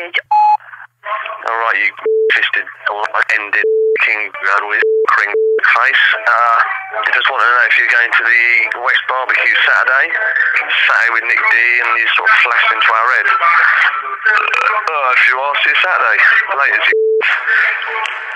message. Alright, you fisted ended King with ring face. Uh, I just want to know if you're going to the West Barbecue Saturday. Saturday with Nick D and you sort of flashed into our head. Uh, if you are, see you Saturday. Later.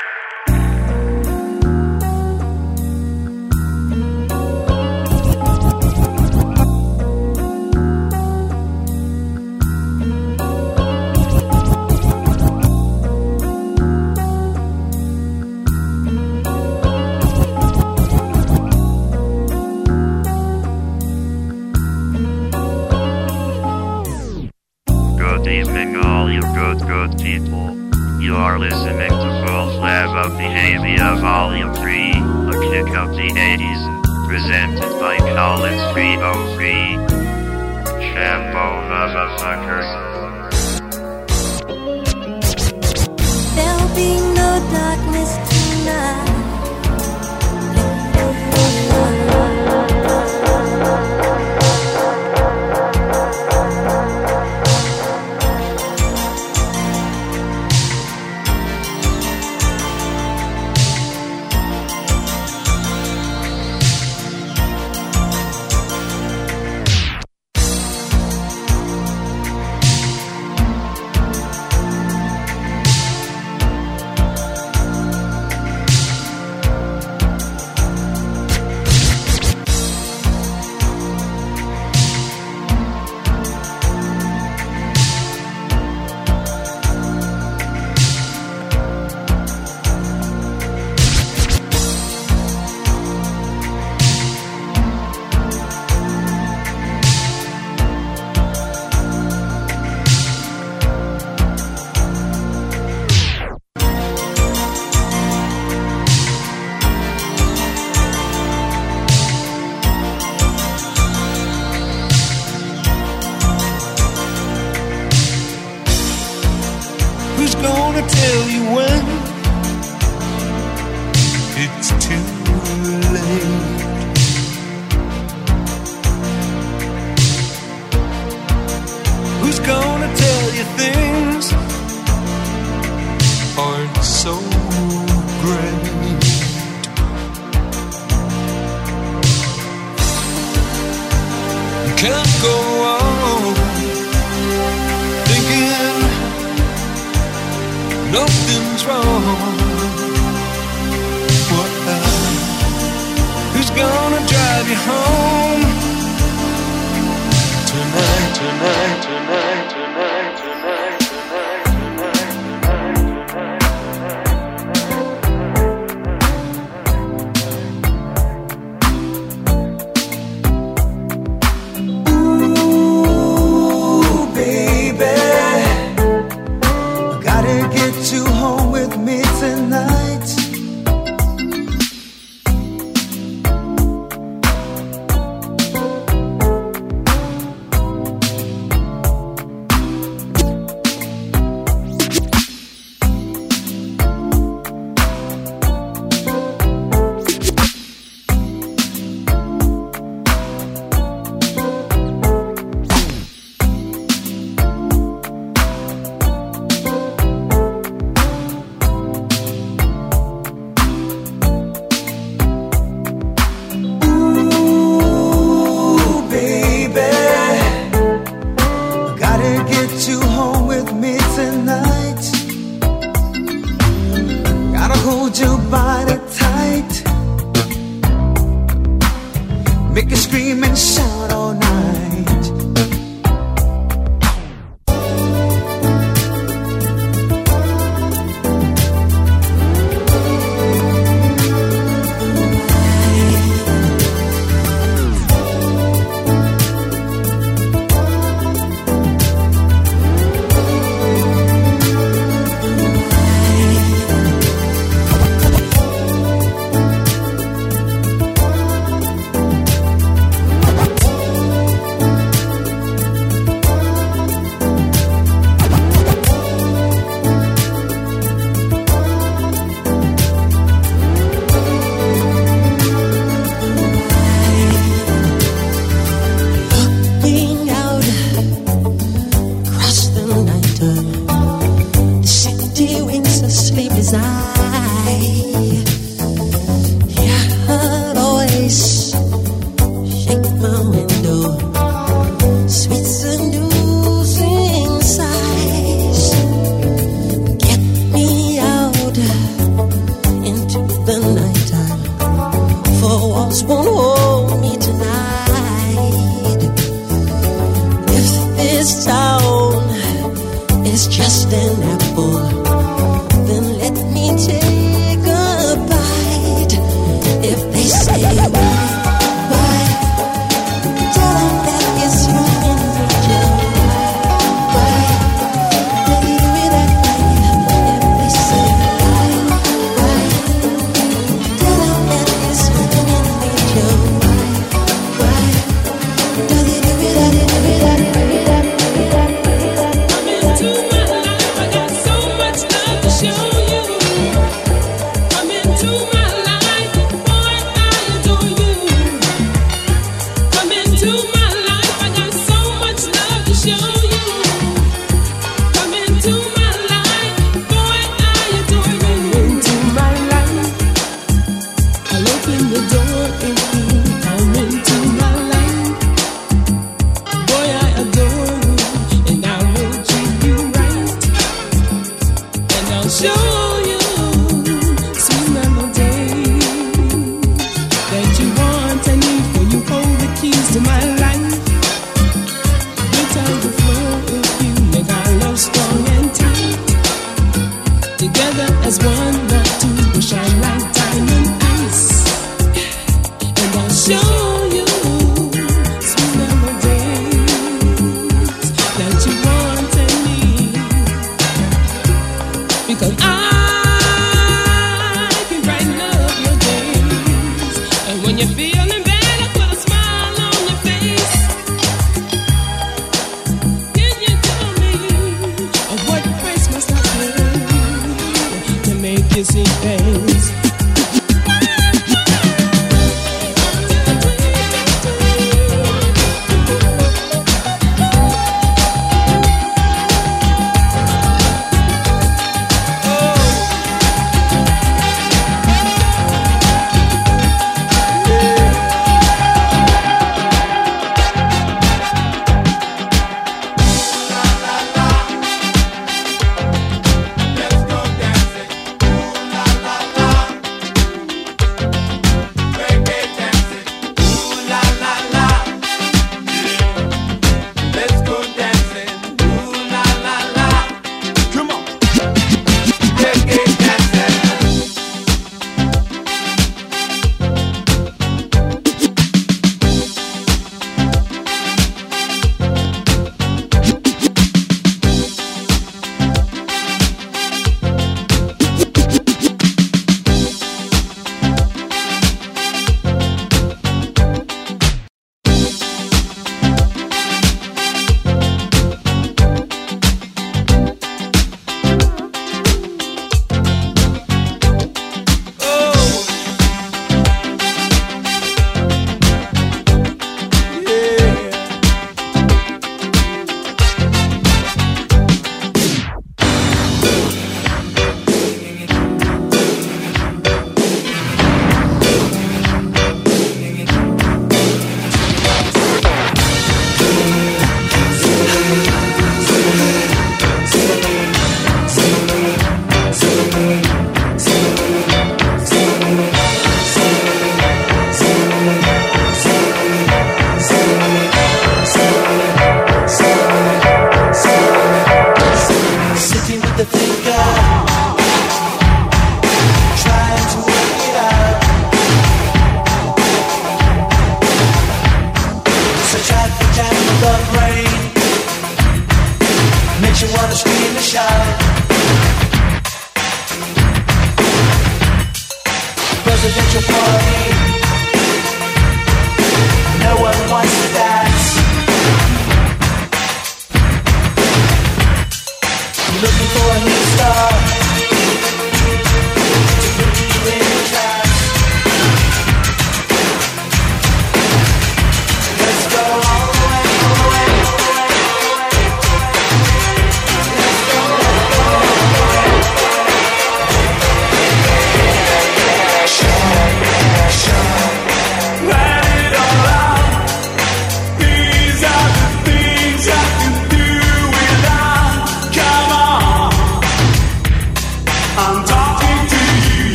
Of the 80s, presented by Collins 303. Shambo motherfucker. There'll be no darkness tonight. Who's gonna tell you things aren't so great? You can't go on thinking nothing's wrong. What? Who's gonna drive you home Tonight? Tonight?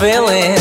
Home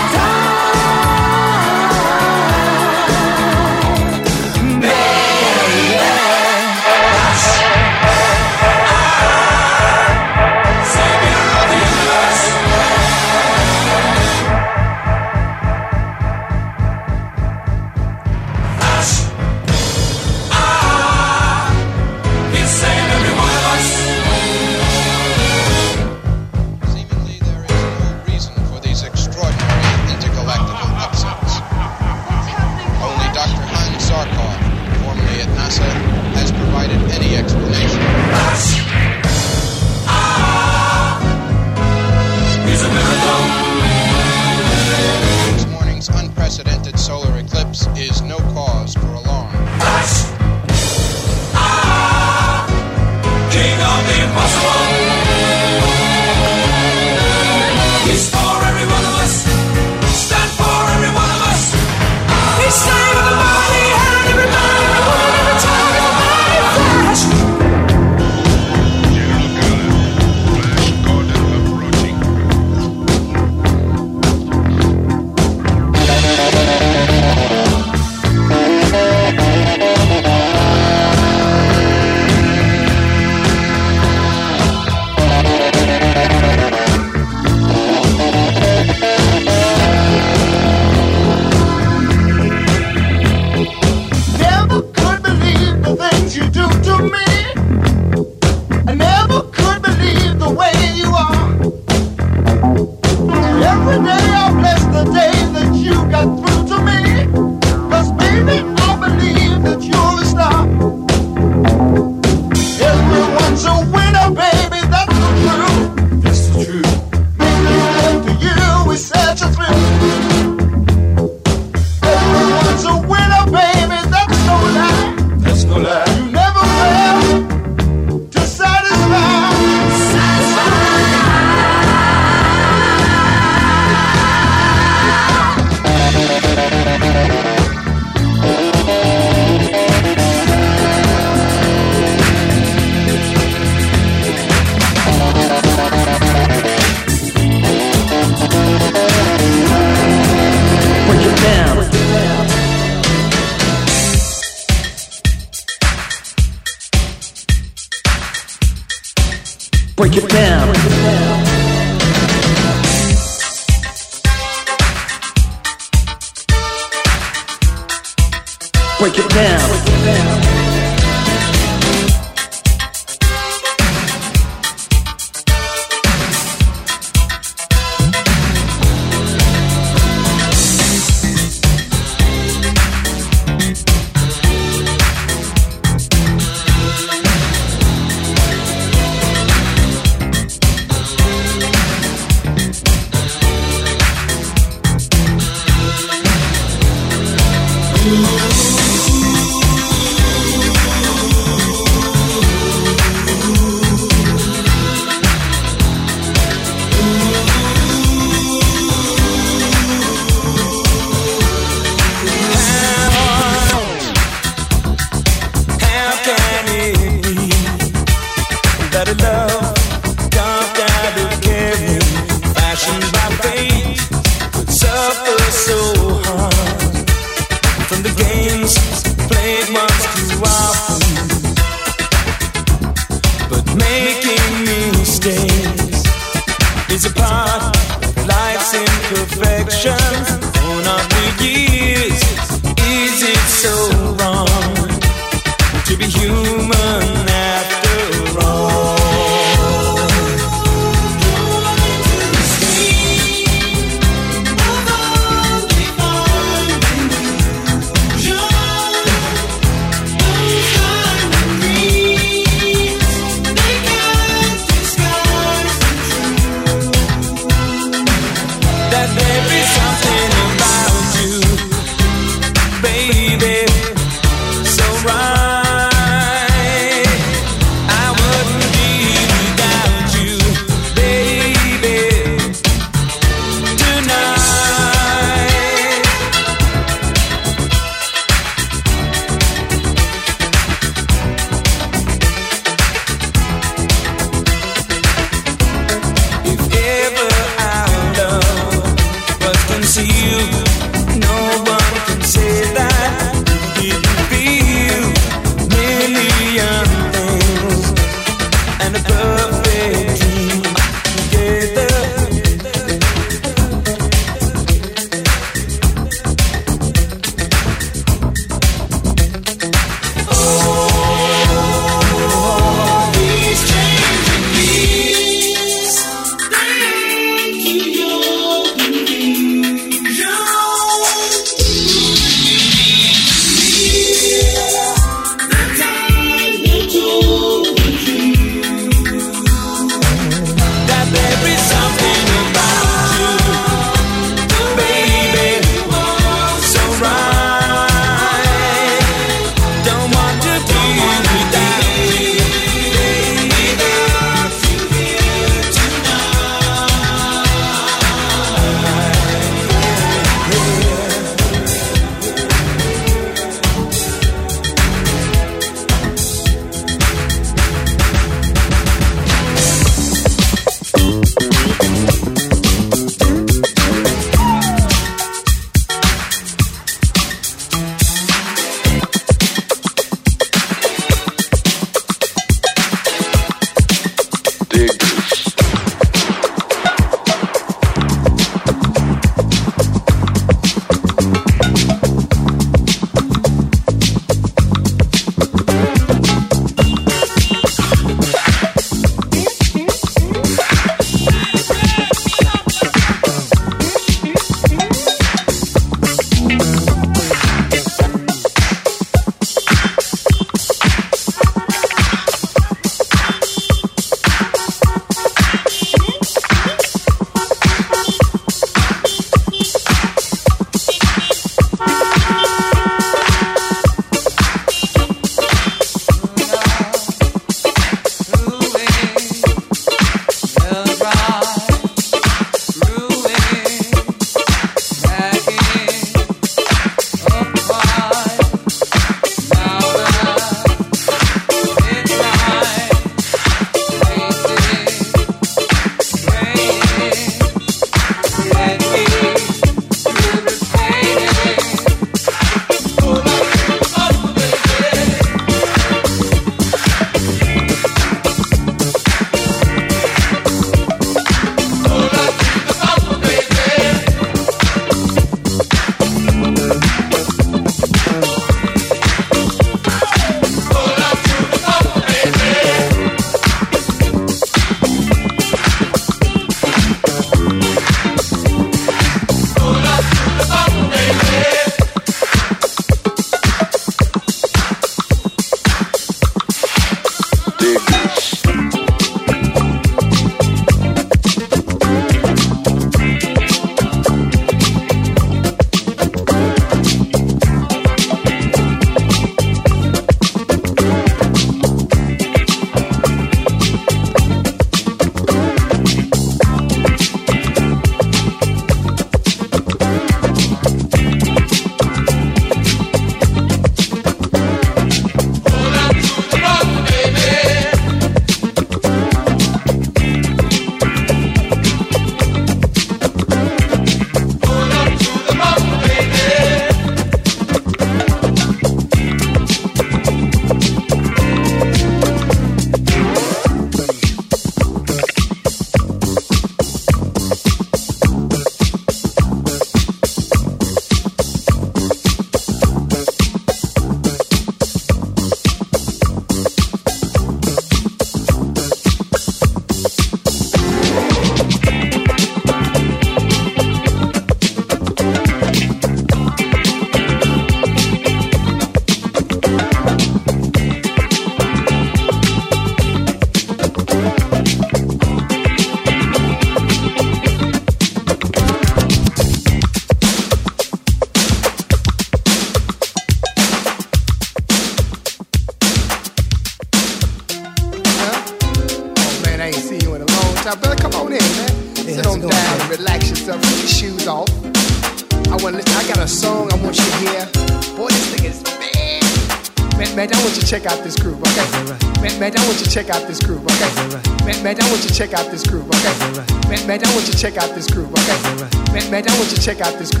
got this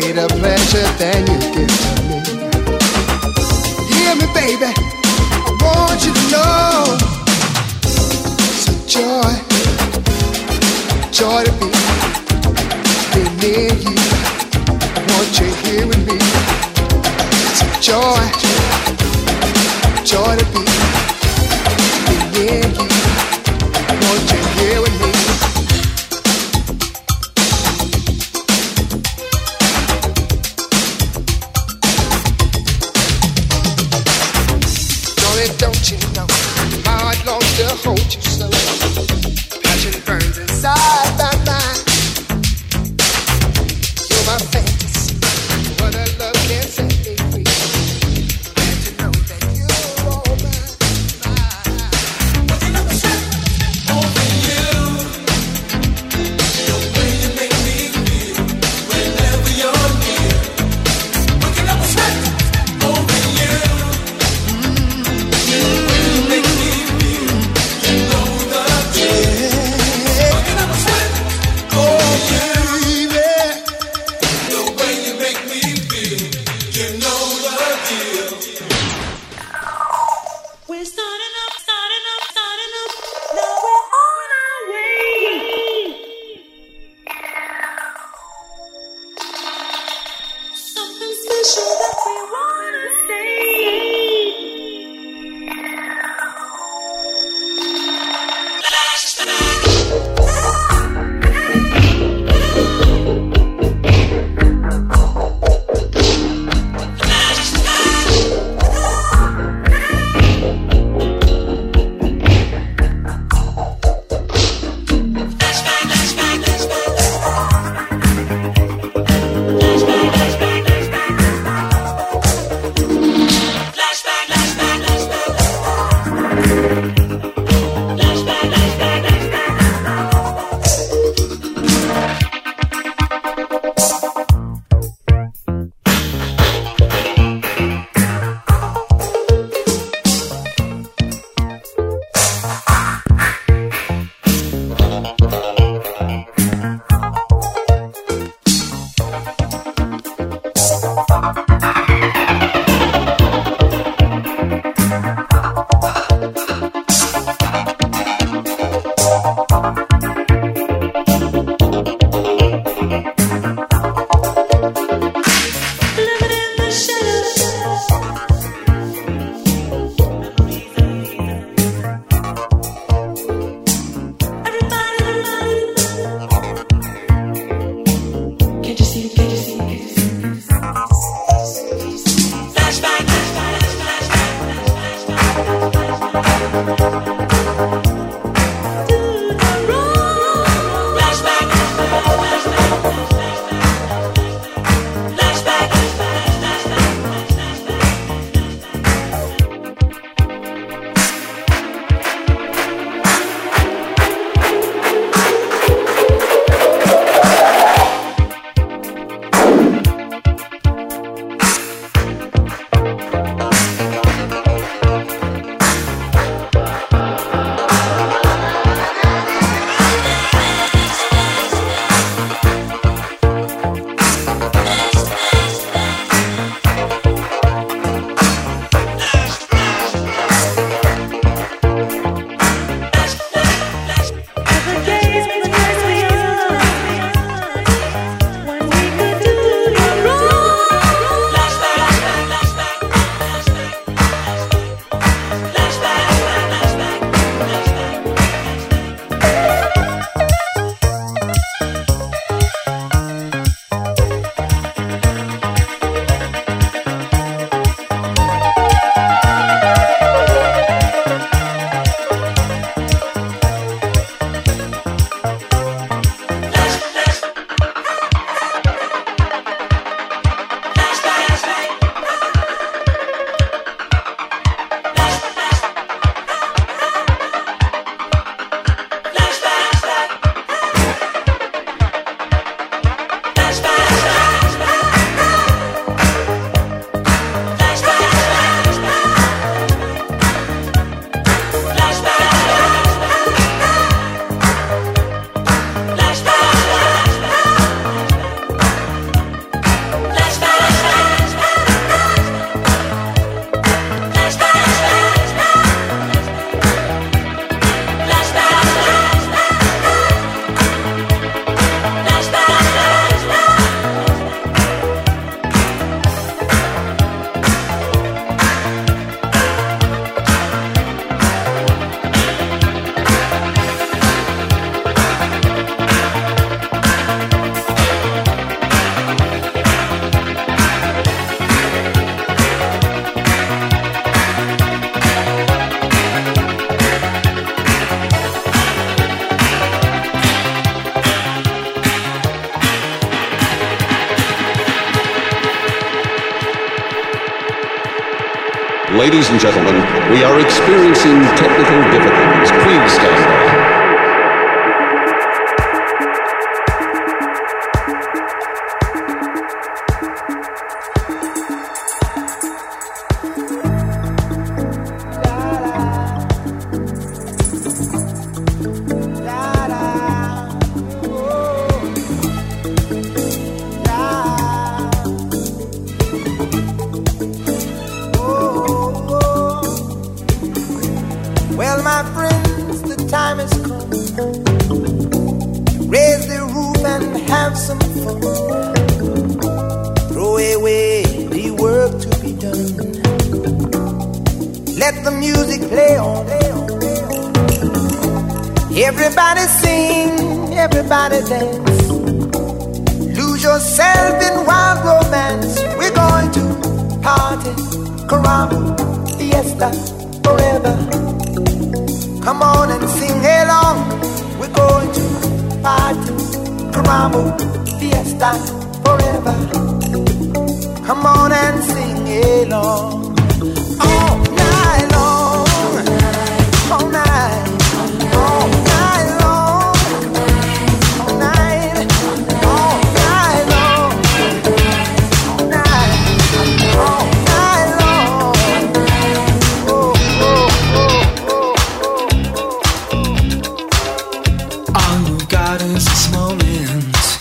greater pleasure than you give to me. Hear me, baby. I want you to know it's a joy, joy to be, be near you. I want you here with me. It's a joy. are experiencing technical difficulties. moments.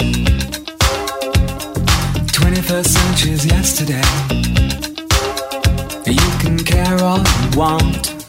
21st century's yesterday. You can care all you want.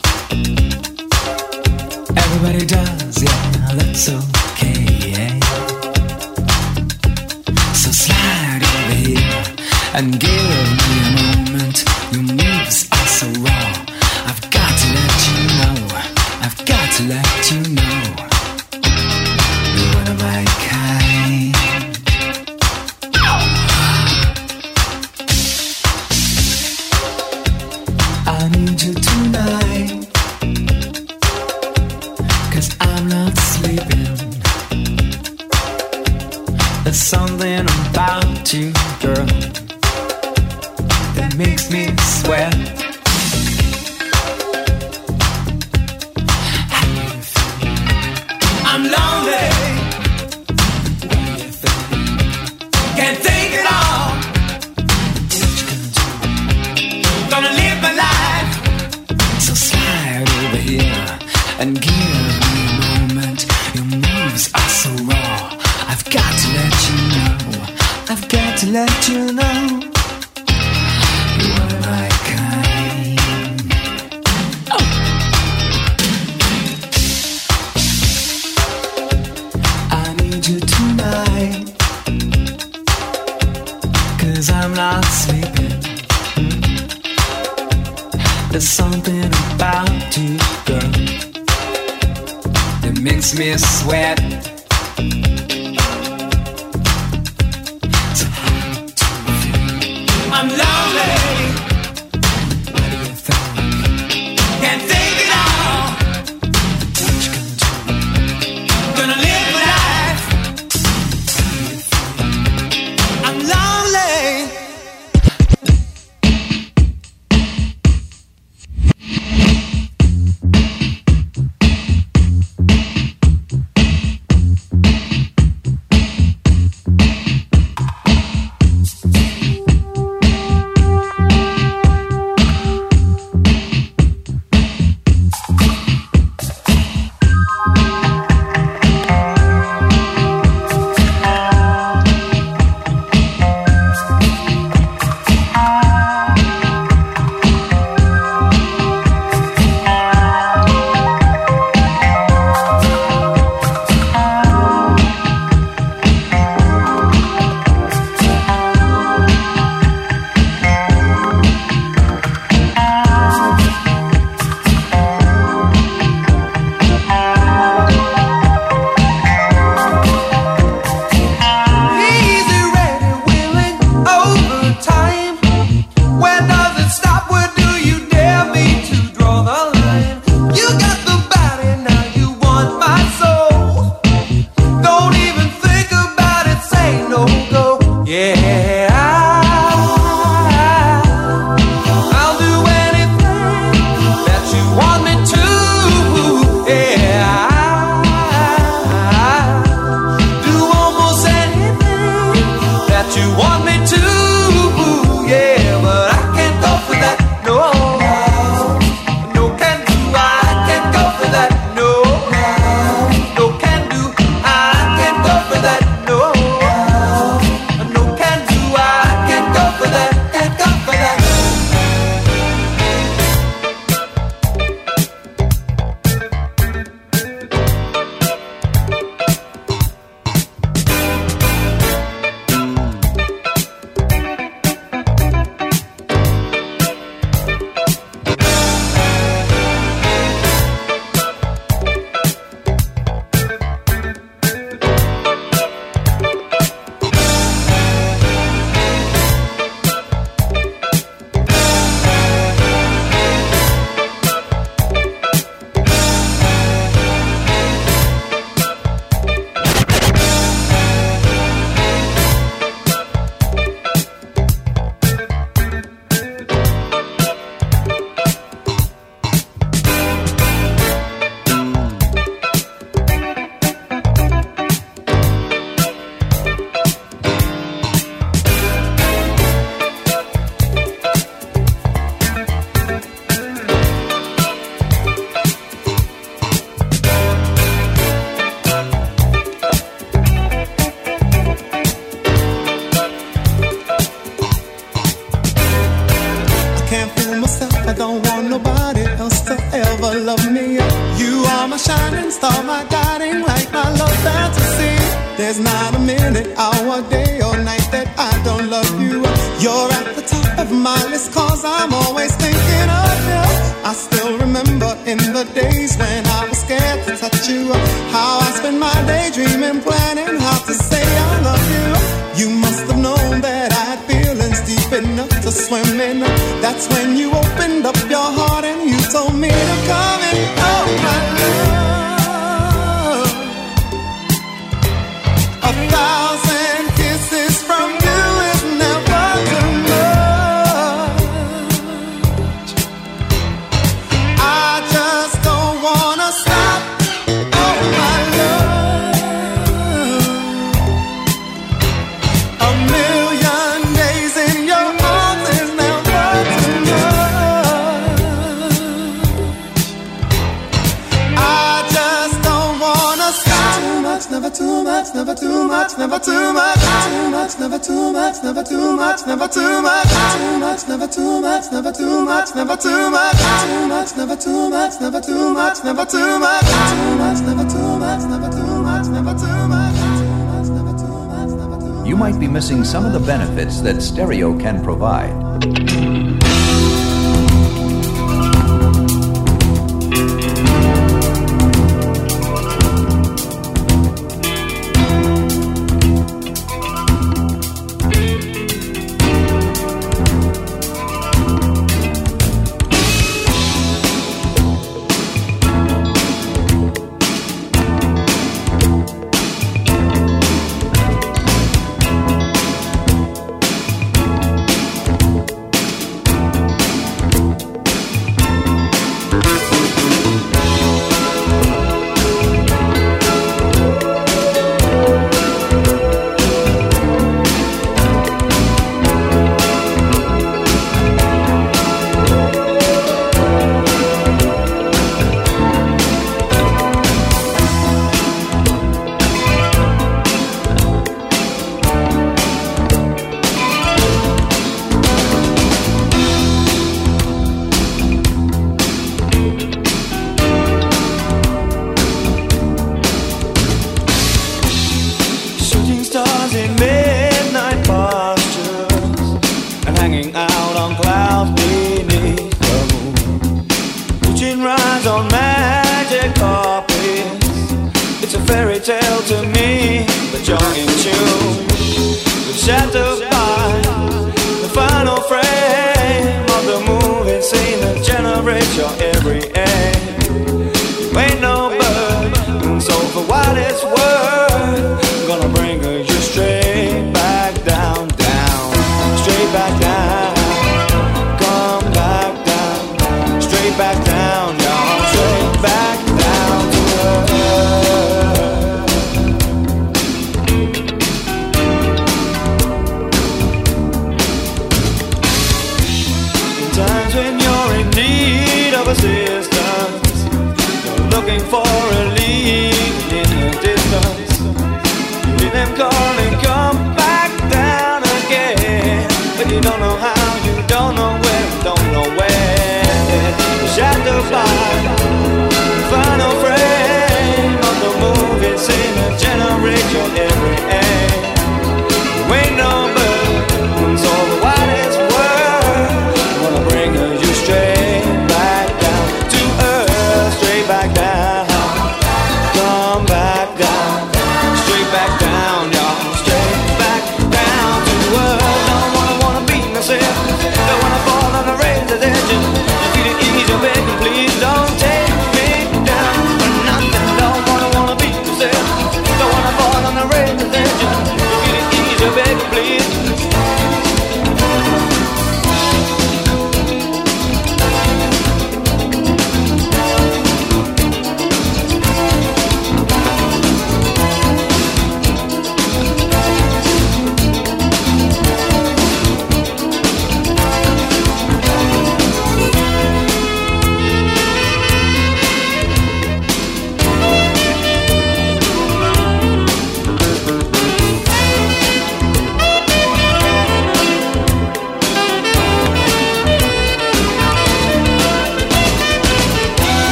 Some of the benefits that stereo can provide.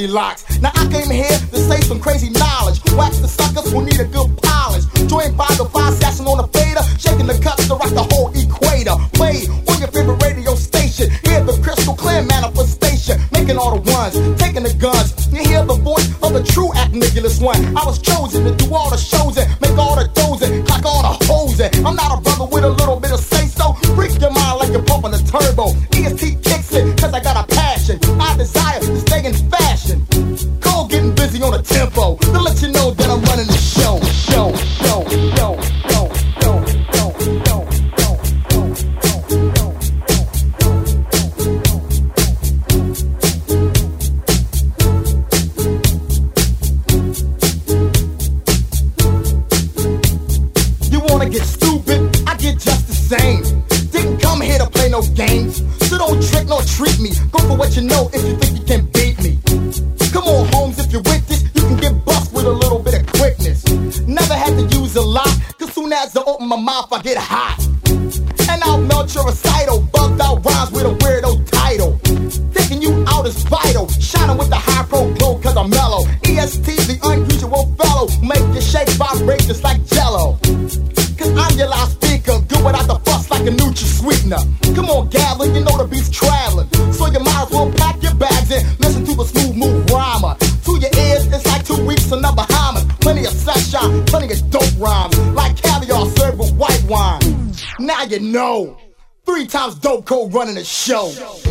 With a locks. you know. Three times dope cold running a show.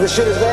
this shit is there.